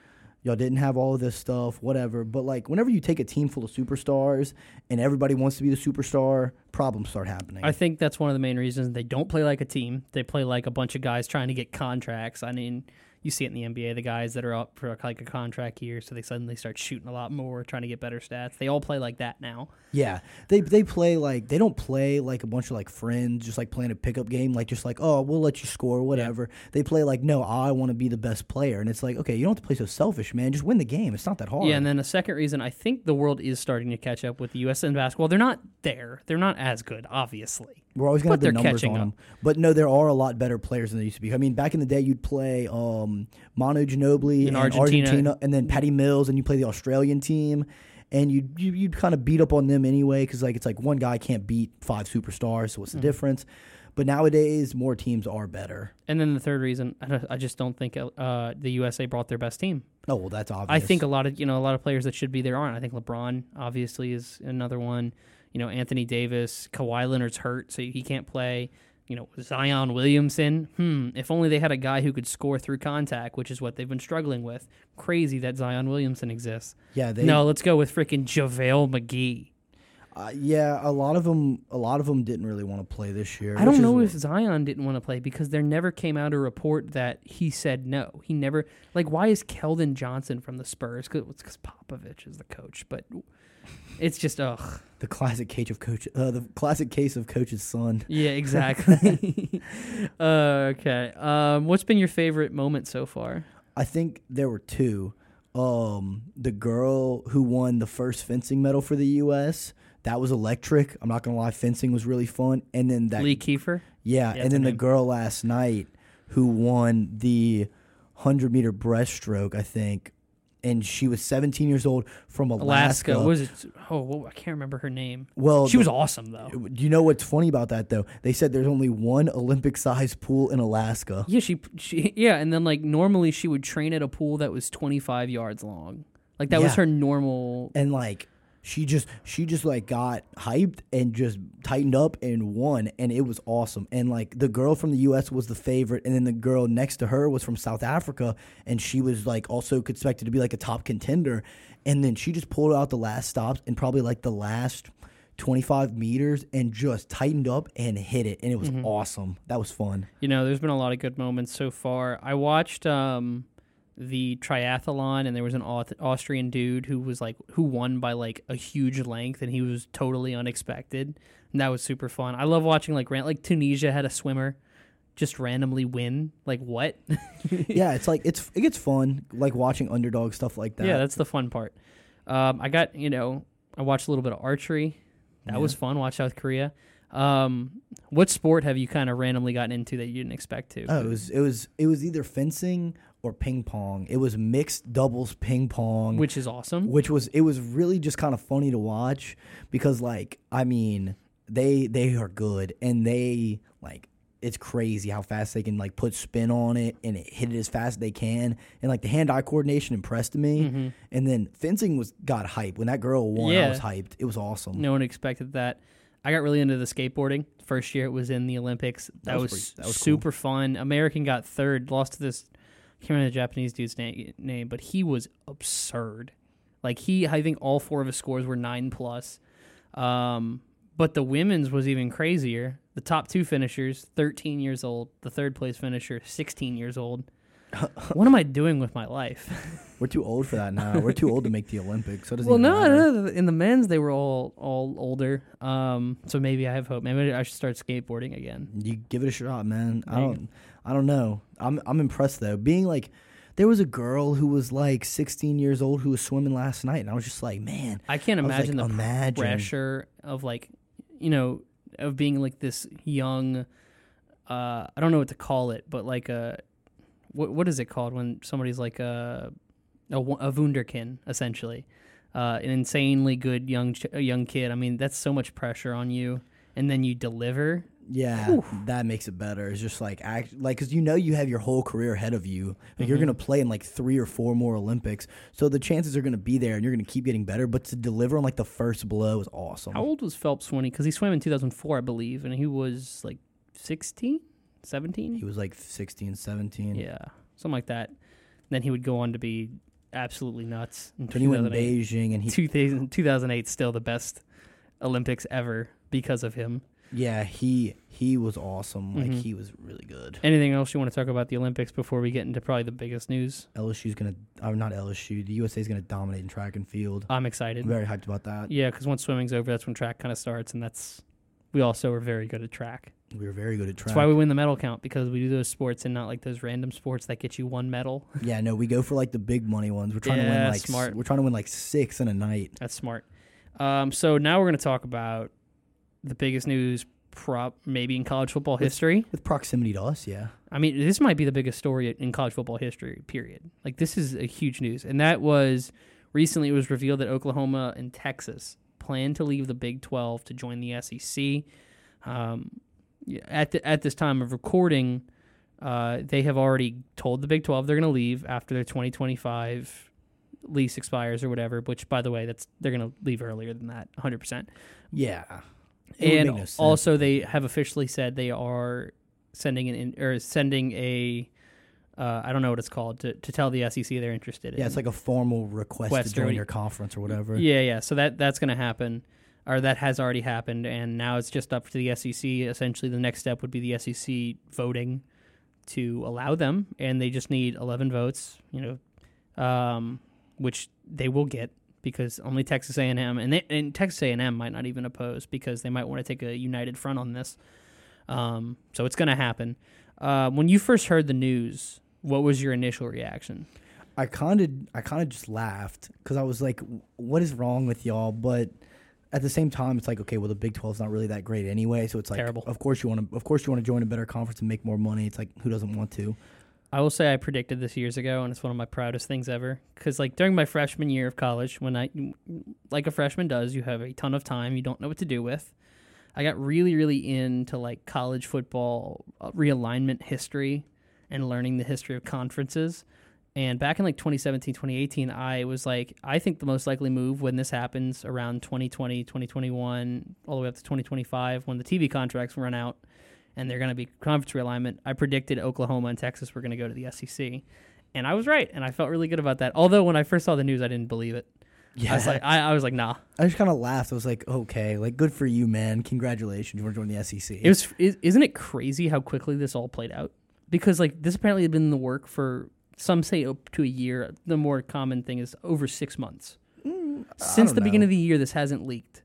Speaker 2: Y'all didn't have all of this stuff, whatever. But like whenever you take a team full of superstars and everybody wants to be the superstar, problems start happening.
Speaker 1: I think that's one of the main reasons they don't play like a team. They play like a bunch of guys trying to get contracts. I mean, you see it in the NBA, the guys that are up for like a contract year, so they suddenly start shooting a lot more, trying to get better stats. They all play like that now.
Speaker 2: Yeah, they they play like they don't play like a bunch of like friends, just like playing a pickup game, like just like oh we'll let you score whatever. They play like no, I want to be the best player, and it's like okay, you don't have to play so selfish, man. Just win the game. It's not that hard.
Speaker 1: Yeah, and then the second reason, I think the world is starting to catch up with the U.S. in basketball. They're not there. They're not as good, obviously.
Speaker 2: We're always gonna
Speaker 1: but
Speaker 2: have the numbers on
Speaker 1: up.
Speaker 2: them, but no, there are a lot better players than there used to be. I mean, back in the day, you'd play um, Manu Ginobili
Speaker 1: In
Speaker 2: and
Speaker 1: Argentina.
Speaker 2: Argentina, and then Patty Mills, and you play the Australian team, and you you you'd kind of beat up on them anyway because like it's like one guy can't beat five superstars, so what's the
Speaker 1: Mm-hmm.
Speaker 2: difference? But nowadays, more teams are better.
Speaker 1: And then the third reason, I I just don't think uh, the USA brought their best team.
Speaker 2: Oh well, that's obvious.
Speaker 1: I think a lot of you know a lot of players that should be there aren't. I think LeBron obviously is another one. You know Anthony Davis, Kawhi Leonard's hurt, so he can't play. You know Zion Williamson. Hmm. If only they had a guy who could score through contact, which is what they've been struggling with. Crazy that Zion Williamson exists.
Speaker 2: yeah, they,
Speaker 1: no, let's go with freaking JaVale McGee.
Speaker 2: uh, yeah, a lot of them, a lot of them didn't really want to play this year.
Speaker 1: I don't know if Zion didn't want to play because there never came out a report that he said no. He never like why is Keldon Johnson from the Spurs? Because Popovich is the coach, but it's just ugh.
Speaker 2: the classic case of coach, uh, the classic case of coach's son.
Speaker 1: Yeah, exactly. uh, okay. Um, what's been your favorite moment so far?
Speaker 2: I think there were two. Um, the girl who won the first fencing medal for the U.S. That was electric. I'm not gonna lie, fencing was really fun. And then that,
Speaker 1: Lee Kiefer.
Speaker 2: yeah,
Speaker 1: that's
Speaker 2: and then the
Speaker 1: name.
Speaker 2: girl last night who won the hundred meter breaststroke, I think, and she was 17 years old from Alaska.
Speaker 1: Alaska. What was it? Oh, whoa, I can't remember her name.
Speaker 2: well,
Speaker 1: She was awesome though.
Speaker 2: Do you know what's funny about that though? They said there's only one Olympic-sized pool in Alaska.
Speaker 1: Yeah, she, she yeah, and then like normally she would train at a pool that was 25 yards long. Like that was her normal.
Speaker 2: and like she just she just like got hyped and just tightened up and won and it was awesome. And like the girl from the US was the favorite and then the girl next to her was from South Africa and she was like also expected to be like a top contender. And then she just pulled out the last stops and probably like the last 25 meters and just tightened up and hit it and it was awesome. That was fun.
Speaker 1: You know, there's been a lot of good moments so far. I watched um, the triathlon, and there was an Au- Austrian dude who was like who won by like a huge length, and he was totally unexpected, and that was super fun. I love watching like ran- like Tunisia had a swimmer just randomly win. Like what?
Speaker 2: yeah it's like it's it gets fun like watching underdog stuff like that
Speaker 1: yeah, that's the fun part. Um, I got you know I watched a little bit of archery. That
Speaker 2: Yeah.
Speaker 1: was fun. Watch South Korea. Um, what sport have you kind of randomly gotten into that you didn't expect to?
Speaker 2: Oh, it was it was it was either fencing or ping pong. It was mixed doubles ping pong,
Speaker 1: which is awesome.
Speaker 2: which was it was really just kind of funny to watch because like I mean they they are good and they like it's crazy how fast they can like put spin on it and it hit it as fast as they can and like the hand eye coordination impressed me
Speaker 1: Mm-hmm.
Speaker 2: and then fencing was got hyped when that girl won I
Speaker 1: Yeah.
Speaker 2: was hyped it was awesome
Speaker 1: No one expected that. I got really into the skateboarding. First year it was in the Olympics. That,
Speaker 2: was
Speaker 1: was,
Speaker 2: pretty- that was cool.
Speaker 1: super fun. American got third, lost to this can't remember the Japanese dude's na- name, but he was absurd. Like he, I think all four of his scores were nine plus. Um, but the women's was even crazier. The top two finishers, 13 years old. The third place finisher, 16 years old. what am I doing with my life?
Speaker 2: We're too old for that now. We're too old to make the Olympics. So
Speaker 1: well, no, no, in the men's they were all all older. Um, so maybe I have hope. Maybe I should start skateboarding again.
Speaker 2: You give it a shot, man. I don't. I don't know. I'm. I'm impressed though. Being like, there was a girl who was like 16 years old who was swimming last night, and I was just like, man.
Speaker 1: I can't
Speaker 2: I
Speaker 1: imagine
Speaker 2: like,
Speaker 1: the
Speaker 2: imagine.
Speaker 1: pressure of like, you know, of being like this young. Uh, I don't know what to call it, but like a, what what is it called when somebody's like a, a, a wunderkind essentially, uh, an insanely good young ch- young kid. I mean, that's so much pressure on you, and then you deliver.
Speaker 2: Yeah, that makes it better. It's just like act like because you know you have your whole career ahead of you. Like you're
Speaker 1: Mhm.
Speaker 2: gonna play in like three or four more Olympics, so the chances are gonna be there, and you're gonna keep getting better. But to deliver on like the first blow is awesome.
Speaker 1: How old was Phelps when he? Because he swam in 2004, I believe, and he was like 16, 17.
Speaker 2: He was like 16, 17.
Speaker 1: Yeah, something like that. Then he would go on to be absolutely nuts. In
Speaker 2: When he went in
Speaker 1: 2008.
Speaker 2: Beijing, and he
Speaker 1: 2000, 2008 still the best Olympics ever because of him.
Speaker 2: Yeah he he was awesome. Like
Speaker 1: Mhm.
Speaker 2: he was really good.
Speaker 1: Anything else you want to talk about the Olympics before we get into probably the biggest news?
Speaker 2: LSU's gonna, or not LSU, the USA's gonna dominate in track and field.
Speaker 1: I'm excited.
Speaker 2: I'm very hyped about that.
Speaker 1: Yeah, because once swimming's over, that's when track kind of starts, and that's we also are very good at track.
Speaker 2: We were very good at track.
Speaker 1: That's why we win the medal count because we do those sports and not like those random sports that get you one medal.
Speaker 2: yeah, no, we go for like the big money ones. We're trying to win
Speaker 1: Yeah,
Speaker 2: like s-
Speaker 1: smart.
Speaker 2: we're trying to win like six in a night.
Speaker 1: That's smart. Um, so now we're going to talk about the biggest news, prop maybe in college football
Speaker 2: Let's-
Speaker 1: history.
Speaker 2: With proximity to us, yeah.
Speaker 1: I mean, this might be the biggest story in college football history. Period. Like this is a huge news, and that was recently. It was revealed that Oklahoma and Texas plan to leave the Big Twelve to join the SEC. Um, at the, at this time of recording, uh, they have already told the Big Twelve they're going to leave after their 2025 lease expires or whatever. Which, by the way, that's they're going to leave earlier than that, 100. percent
Speaker 2: Yeah. It
Speaker 1: and
Speaker 2: no
Speaker 1: also they have officially said they are sending an in, or sending a uh, I don't know what it's called to, to tell the SEC they're interested in.
Speaker 2: Yeah, it's like a formal request
Speaker 1: Request
Speaker 2: to join your conference or whatever.
Speaker 1: yeah, yeah. So that that's going to happen, or that has already happened, and now it's just up to the SEC. Essentially, the next step would be the SEC voting to allow them, and they just need 11 votes. You know, um, which they will get because only Texas A&M and, they, and Texas A&M might not even oppose because they might want to take a united front on this. Um, so it's going to happen. Uh, when you first heard the news, what was your initial reaction?
Speaker 2: I kind of I kind of just laughed because I was like, "What is wrong with y'all?" But at the same time, it's like, okay, well, the Big 12 is not really that great anyway, so it's like,
Speaker 1: Terrible.
Speaker 2: of course you want to, of course you want to join a better conference and make more money. It's like, who doesn't want to?
Speaker 1: I will say I predicted this years ago, and it's one of my proudest things ever. Because like during my freshman year of college, when I, like a freshman does, you have a ton of time you don't know what to do with. I got really, really into like college football uh, realignment history and learning the history of conferences. And back in like 2017, 2018, I was like, I think the most likely move when this happens around 2020, 2021, all the way up to 2025, when the TV contracts run out and they're going to be conference realignment, I predicted Oklahoma and Texas were going to go to the SEC. And I was right, and I felt really good about that. Although when I first saw the news, I didn't believe it. I was like, I, I was like, nah.
Speaker 2: I just kind of laughed. I was like, okay, like good for you, man. Congratulations, you want to join the SEC.
Speaker 1: It was, is, isn't it crazy how quickly this all played out? Because like this apparently had been in the work for some say up to a year. The more common thing is over six months.
Speaker 2: Mm,
Speaker 1: Since the beginning of the year, this hasn't leaked.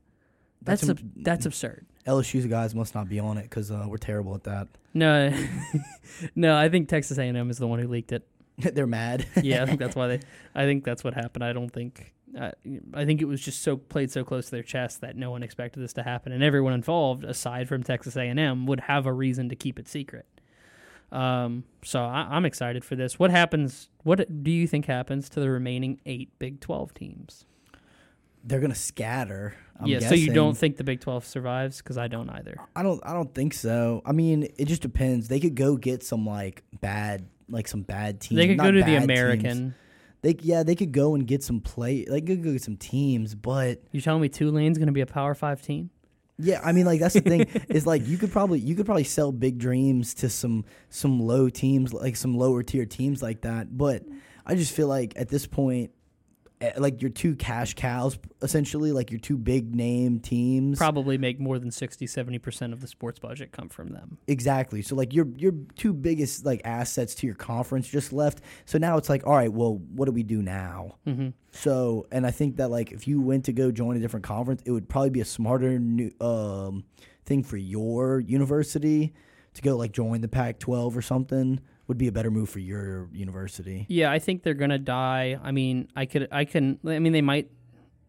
Speaker 1: That's
Speaker 2: That's
Speaker 1: ab- that's absurd.
Speaker 2: LSU's guys must not be on it because uh, we're terrible at that.
Speaker 1: No, no, I think Texas A&M is the one who leaked it.
Speaker 2: They're mad.
Speaker 1: yeah, I think that's why they. I think that's what happened. I don't think. Uh, I think it was just so played so close to their chest that no one expected this to happen, and everyone involved, aside from Texas A and M, would have a reason to keep it secret. Um, so I, I'm excited for this. What happens? What do you think happens to the remaining eight Big Twelve teams?
Speaker 2: They're gonna scatter. I'm
Speaker 1: yeah. So you don't think the Big Twelve survives? Because I don't either.
Speaker 2: I don't. I don't think so. I mean, it just depends. They could go get some like bad, like some bad teams.
Speaker 1: They could
Speaker 2: Not
Speaker 1: go to the
Speaker 2: bad teams.
Speaker 1: American.
Speaker 2: They yeah, they could go and get some play. They could go get some teams, but
Speaker 1: you're telling me Tulane's going to be a Power Five team?
Speaker 2: Yeah, I mean, like that's the thing is like you could probably you could probably sell big dreams to some some low teams like some lower tier teams like that. But I just feel like at this point, like your two cash cows essentially, like your two big name teams.
Speaker 1: Probably make more than 60, 70% of the sports budget come from them.
Speaker 2: Exactly. So like your your two biggest like assets to your conference just left. So now it's like, all right, well, what do we do now?
Speaker 1: Mm-hmm.
Speaker 2: So, and I think that like if you went to go join a different conference, it would probably be a smarter new um, thing for your university to go like join the Pac-12 or something. Would be a better move for your university.
Speaker 1: Yeah, I think they're gonna die. I mean, I could, I can. I mean, they might.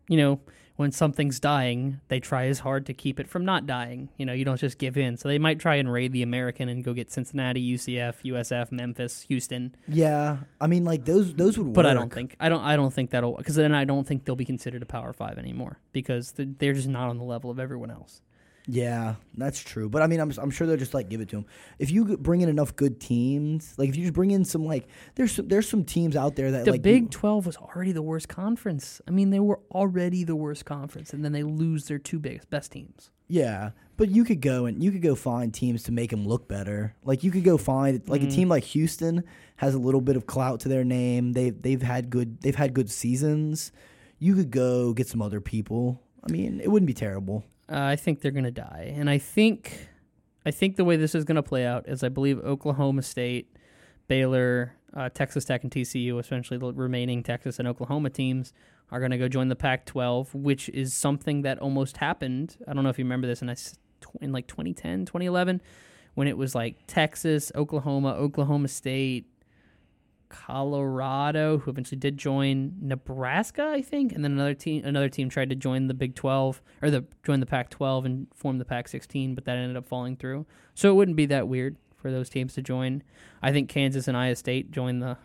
Speaker 1: You know, when something's dying, they try as hard to keep it from not dying. You know, you don't just give in. So they might try and raid the American and go get Cincinnati, UCF, USF, Memphis, Houston.
Speaker 2: Yeah, I mean like those those would.
Speaker 1: But
Speaker 2: work.
Speaker 1: I don't think I don't I don't think that'll because then I don't think they'll be considered a Power Five anymore because they're just not on the level of everyone else.
Speaker 2: Yeah, that's true. But I mean, I'm I'm sure they'll just like give it to them. If you bring in enough good teams, like if you just bring in some like there's some, there's some teams out there that
Speaker 1: The
Speaker 2: like
Speaker 1: Big Twelve was already the worst conference. I mean, they were already the worst conference, and then they lose their two biggest best teams.
Speaker 2: Yeah, but you could go and you could go find teams to make them look better. Like you could go find like
Speaker 1: Mhm.
Speaker 2: a team like Houston has a little bit of clout to their name. They they've had good they've had good seasons. You could go get some other people. I mean, it wouldn't be terrible.
Speaker 1: Uh, I think they're going to die, and I think, I think the way this is going to play out is I believe Oklahoma State, Baylor, uh, Texas Tech, and TCU, essentially the remaining Texas and Oklahoma teams, are going to go join the Pac-12, which is something that almost happened. I don't know if you remember this in, a s- tw- in like 2010, 2011, when it was like Texas, Oklahoma, Oklahoma State, Colorado, who eventually did join Nebraska, I think, and then another team another team tried to join the Big 12 or the join the Pac-12 and form the Pac-16, but that ended up falling through. So it wouldn't be that weird for those teams to join. I think Kansas and Iowa State join the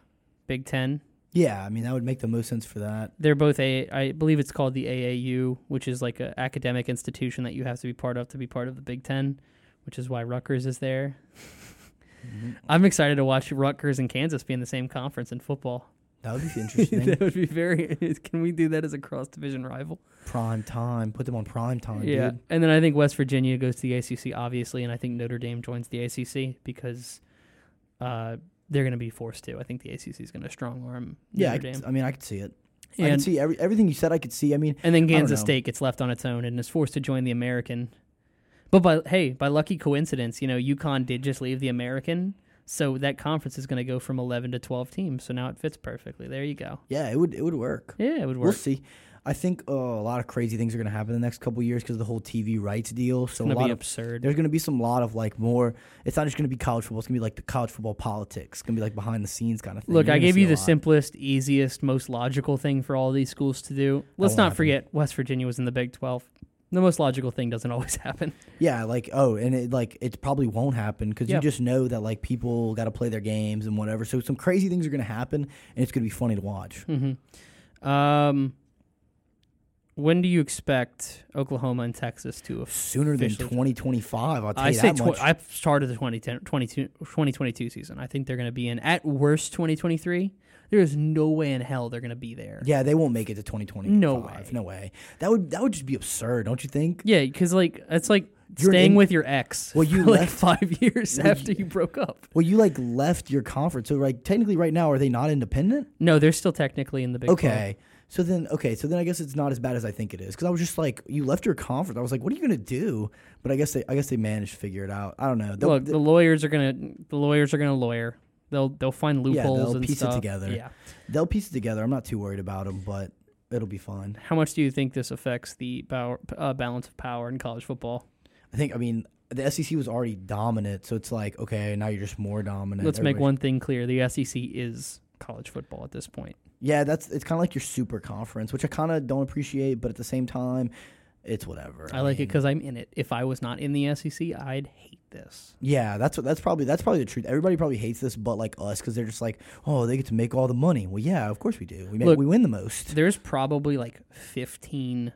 Speaker 1: Big 10.
Speaker 2: Yeah, I mean that would make the most sense for that.
Speaker 1: They're both a I believe it's called the AAU, which is like an academic institution that you have to be part of to be part of the Big 10, which is why Rutgers is there. I'm excited to watch Rutgers and Kansas be in the same conference in football.
Speaker 2: That would be interesting.
Speaker 1: that would be very. Can we do that as a cross division rival?
Speaker 2: prime time, put them on prime time,
Speaker 1: yeah,
Speaker 2: dude.
Speaker 1: and then I think West Virginia goes to the ACC, obviously, and I think Notre Dame joins the ACC because uh, they're going to be forced to. I think the ACC is going to strong arm
Speaker 2: Yeah, I,
Speaker 1: Notre
Speaker 2: could,
Speaker 1: Dame,
Speaker 2: I mean I could see it. I
Speaker 1: and
Speaker 2: can see every, everything you said. I could see. I mean,
Speaker 1: and then Kansas. State gets left on its own and is forced to join the American. But by hey, by lucky coincidence, you know, UConn did just leave the American. So that conference is going to go from 11 to 12 teams. So now it fits perfectly. There you go.
Speaker 2: yeah, it would it would work.
Speaker 1: Yeah, it would work.
Speaker 2: We'll see. I think uh, a lot of crazy things are going to happen in the next couple years because of the whole TV rights deal.
Speaker 1: It's
Speaker 2: So a lot
Speaker 1: be
Speaker 2: of
Speaker 1: absurd.
Speaker 2: there's going to be some lot of like more. It's not just going to be college football. It's going to be like the college football politics. It's going to be like behind the scenes kind of thing.
Speaker 1: Look,
Speaker 2: You're
Speaker 1: I gave you the
Speaker 2: lot.
Speaker 1: simplest, easiest, most logical thing for all these schools to do. Let's not
Speaker 2: happen.
Speaker 1: forget West Virginia was in the Big 12. The most logical thing doesn't always happen.
Speaker 2: Yeah, like oh, and it like it probably won't happen because
Speaker 1: Yeah.
Speaker 2: you just know that like people got to play their games and whatever. So some crazy things are going to happen, and it's going to be funny to watch.
Speaker 1: hmm Um, when do you expect Oklahoma and Texas to?
Speaker 2: Sooner than
Speaker 1: Officially.
Speaker 2: 2025, I'll tell
Speaker 1: I
Speaker 2: you
Speaker 1: say
Speaker 2: that
Speaker 1: tw-
Speaker 2: much.
Speaker 1: I started the 2010, 22 2022 season. I think they're going to be in at worst 2023. There is no way in hell they're going to be there.
Speaker 2: yeah, they won't make it to 2025.
Speaker 1: No way.
Speaker 2: No way. That would that would just be absurd, don't you think?
Speaker 1: Yeah, because like it's like
Speaker 2: You're
Speaker 1: staying
Speaker 2: in-
Speaker 1: with your ex
Speaker 2: Well, you
Speaker 1: for like
Speaker 2: left-
Speaker 1: five years
Speaker 2: Well,
Speaker 1: after
Speaker 2: you-
Speaker 1: broke up.
Speaker 2: Well, you like left your conference, so like technically right now, are they not independent?
Speaker 1: No, they're still technically in the Big 12.
Speaker 2: Okay. So then, okay, so then I guess it's not as bad as I think it is because I was just like, you left your conference. I was like, what are you gonna do? But I guess they, I guess they managed to figure it out. I don't know. They'll-
Speaker 1: Look, the lawyers are gonna the lawyers are gonna lawyer. They'll they'll find loopholes.
Speaker 2: Yeah, they'll
Speaker 1: and
Speaker 2: piece it together.
Speaker 1: Yeah.
Speaker 2: they'll piece it together. I'm not too worried about them, but it'll be fun.
Speaker 1: How much do you think this affects the power, uh, balance of power in college football?
Speaker 2: I think. I mean, the SEC was already dominant, so it's like, okay, now you're just more dominant.
Speaker 1: Let's make one thing clear: the SEC is college football at this point.
Speaker 2: Yeah, that's it's kind of like your super conference, which I kind of don't appreciate, but at the same time, it's whatever.
Speaker 1: I like it because I'm in it. If I was not in the SEC, I'd hate this.
Speaker 2: Yeah, that's what that's probably that's probably the truth. Everybody probably hates this, but like us, because they're just like, oh, they get to make all the money. Well, yeah, of course we do. We make,
Speaker 1: Look-
Speaker 2: we win the most.
Speaker 1: There's probably like 15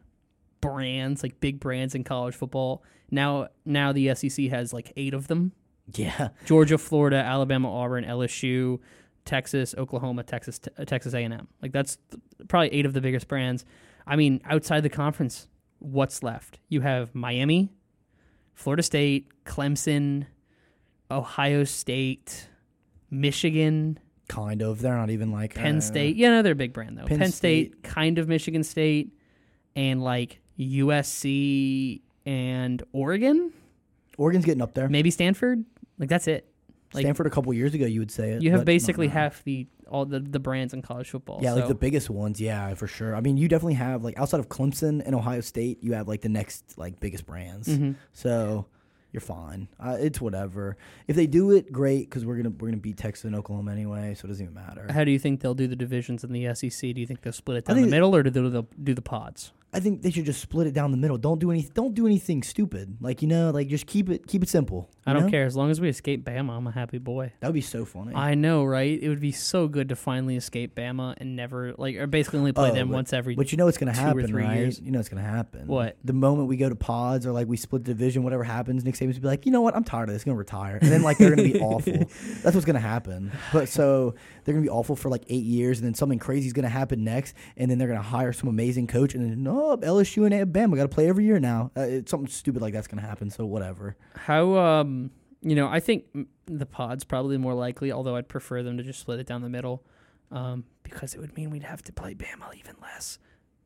Speaker 1: brands, like big brands in college football. Now, now the SEC has like eight of them:
Speaker 2: Yeah,
Speaker 1: Georgia, Florida, Alabama, Auburn, LSU, Texas, Oklahoma, Texas, uh, Texas A&M. Like that's th- probably eight of the biggest brands. I mean, outside the conference, what's left? You have Miami, Florida State, Clemson, Ohio State, Michigan,
Speaker 2: Kind of. They're not even like
Speaker 1: Penn
Speaker 2: uh,
Speaker 1: State. Yeah, no, they're a big brand though. Penn,
Speaker 2: Penn
Speaker 1: State,
Speaker 2: State.
Speaker 1: kind of Michigan State, and like USC and Oregon,
Speaker 2: Oregon's getting up there.
Speaker 1: maybe Stanford. Like that's it. like-
Speaker 2: Stanford a couple years ago, you would say it.
Speaker 1: You have basically half the all the, the brands in college football.
Speaker 2: Yeah, like the biggest ones. Yeah, for sure. I mean, you definitely have like outside of Clemson and Ohio State, you have like the next like biggest brands.
Speaker 1: Mhm.
Speaker 2: So you're fine. Uh, it's whatever. If they do it, great because we're gonna we're gonna beat Texas and Oklahoma anyway, so it doesn't even matter.
Speaker 1: How do you think they'll do the divisions in the SEC? Do you think they'll split it down the middle, or do they they'll do the pods?
Speaker 2: I think they should just split it down the middle. Don't do any. Don't do anything stupid. Like you know, like just keep it keep it simple.
Speaker 1: I don't
Speaker 2: know?
Speaker 1: care as long as we escape Bama. I'm a happy boy.
Speaker 2: That would be so funny.
Speaker 1: I know, right? It would be so good to finally escape Bama and never like, or basically only play
Speaker 2: Oh,
Speaker 1: them
Speaker 2: but-
Speaker 1: once every.
Speaker 2: But you know what's gonna happen, right?
Speaker 1: years.
Speaker 2: You know what's gonna happen.
Speaker 1: What?
Speaker 2: The moment we go to pods or like we split the division, whatever happens, Nick Saban's be like, you know what? I'm tired of this. Gonna retire, and then like they're gonna be awful. That's what's gonna happen. But so they're gonna be awful for like eight years, and then something crazy is gonna happen next, and then they're gonna hire some amazing coach, and then no, LSU and Alabama got to play every year now. Uh, it's something stupid like that's gonna happen. So whatever.
Speaker 1: How um you know I think the pods probably more likely, although I'd prefer them to just split it down the middle, um because it would mean we'd have to play Bama even less.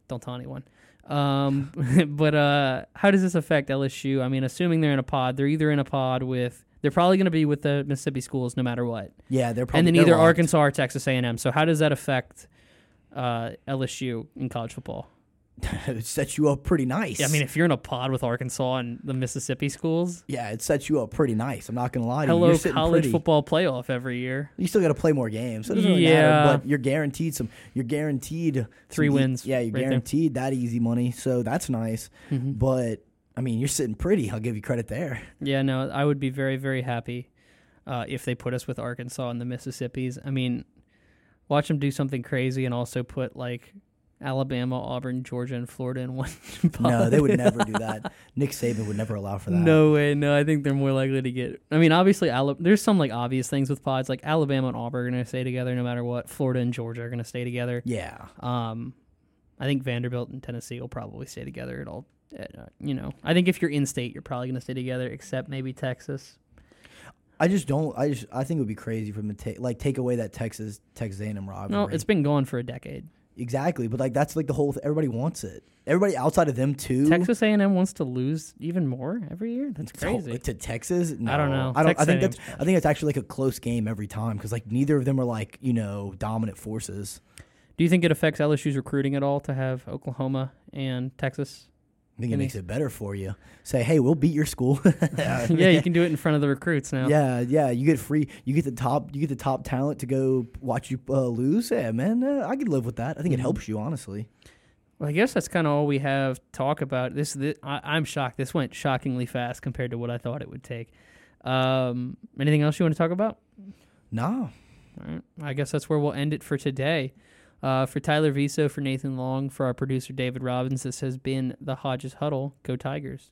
Speaker 1: Don't tell anyone. Um, but uh, how does this affect LSU? I mean, assuming they're in a pod, they're either in a pod with they're probably going to be with the Mississippi schools no matter what,
Speaker 2: Yeah, they're probably
Speaker 1: and then either
Speaker 2: locked.
Speaker 1: Arkansas or Texas A&M. So how does that affect uh, LSU in college football?
Speaker 2: it sets you up pretty nice.
Speaker 1: I mean, if you're in a pod with Arkansas and the Mississippi schools,
Speaker 2: yeah, it sets you up pretty nice. I'm not gonna lie to you.
Speaker 1: hello
Speaker 2: You're sitting
Speaker 1: college
Speaker 2: pretty.
Speaker 1: football playoff every year.
Speaker 2: You still got to play more games, so it doesn't really
Speaker 1: Yeah.
Speaker 2: matter. But you're guaranteed some. You're guaranteed
Speaker 1: Three
Speaker 2: e-
Speaker 1: wins
Speaker 2: yeah, you're
Speaker 1: right there.
Speaker 2: guaranteed that easy money. So that's nice.
Speaker 1: Mhm.
Speaker 2: But I mean, you're sitting pretty. I'll give you credit there.
Speaker 1: Yeah, no, I would be very, very happy uh, if they put us with Arkansas and the Mississippi's. I mean, watch them do something crazy and also put like Alabama, Auburn, Georgia, and Florida in one. Pod.
Speaker 2: No, they would never do that. Nick Saban would never allow for that.
Speaker 1: No way. No, I think they're more likely to get. I mean, obviously, Ala- there's some like obvious things with pods, like Alabama and Auburn are going to stay together no matter what. Florida and Georgia are going to stay together.
Speaker 2: Yeah.
Speaker 1: Um, I think Vanderbilt and Tennessee will probably stay together at all. Uh, you know, I think if you're in state, you're probably going to stay together, except maybe Texas.
Speaker 2: I just don't. I just. I think it would be crazy for them to take like take away that Texas Texas A&M rivalry.
Speaker 1: No, it's been going for a decade.
Speaker 2: Exactly. But like that's like the whole. Th- everybody wants it. Everybody outside of them too.
Speaker 1: Texas A&M wants to lose even more every year. That's
Speaker 2: to-
Speaker 1: crazy.
Speaker 2: to Texas.
Speaker 1: I don't know.
Speaker 2: I don't. I
Speaker 1: Texas
Speaker 2: think
Speaker 1: A&M's
Speaker 2: that's. I think it's actually like a close game every time because like neither of them are like you know dominant forces.
Speaker 1: Do you think it affects LSU's recruiting at all to have Oklahoma and Texas?
Speaker 2: I think it makes it better for you. Say, hey, we'll beat your school.
Speaker 1: yeah, you can do it in front of the recruits now.
Speaker 2: Yeah, yeah. You get free. You get the top. You get the top talent to go watch you uh, lose. Yeah, man. Uh, I could live with that. I think it
Speaker 1: Mhm.
Speaker 2: helps you honestly.
Speaker 1: Well, I guess that's kind of all we have to talk about. This, this I, I'm shocked. This went shockingly fast compared to what I thought it would take. Um, anything else you want to talk about?
Speaker 2: No.
Speaker 1: All right. I guess that's where we'll end it for today. Uh, for Tyler Viso, for Nathan Long, for our producer David Robbins, this has been the Hodges Huddle. Go Tigers.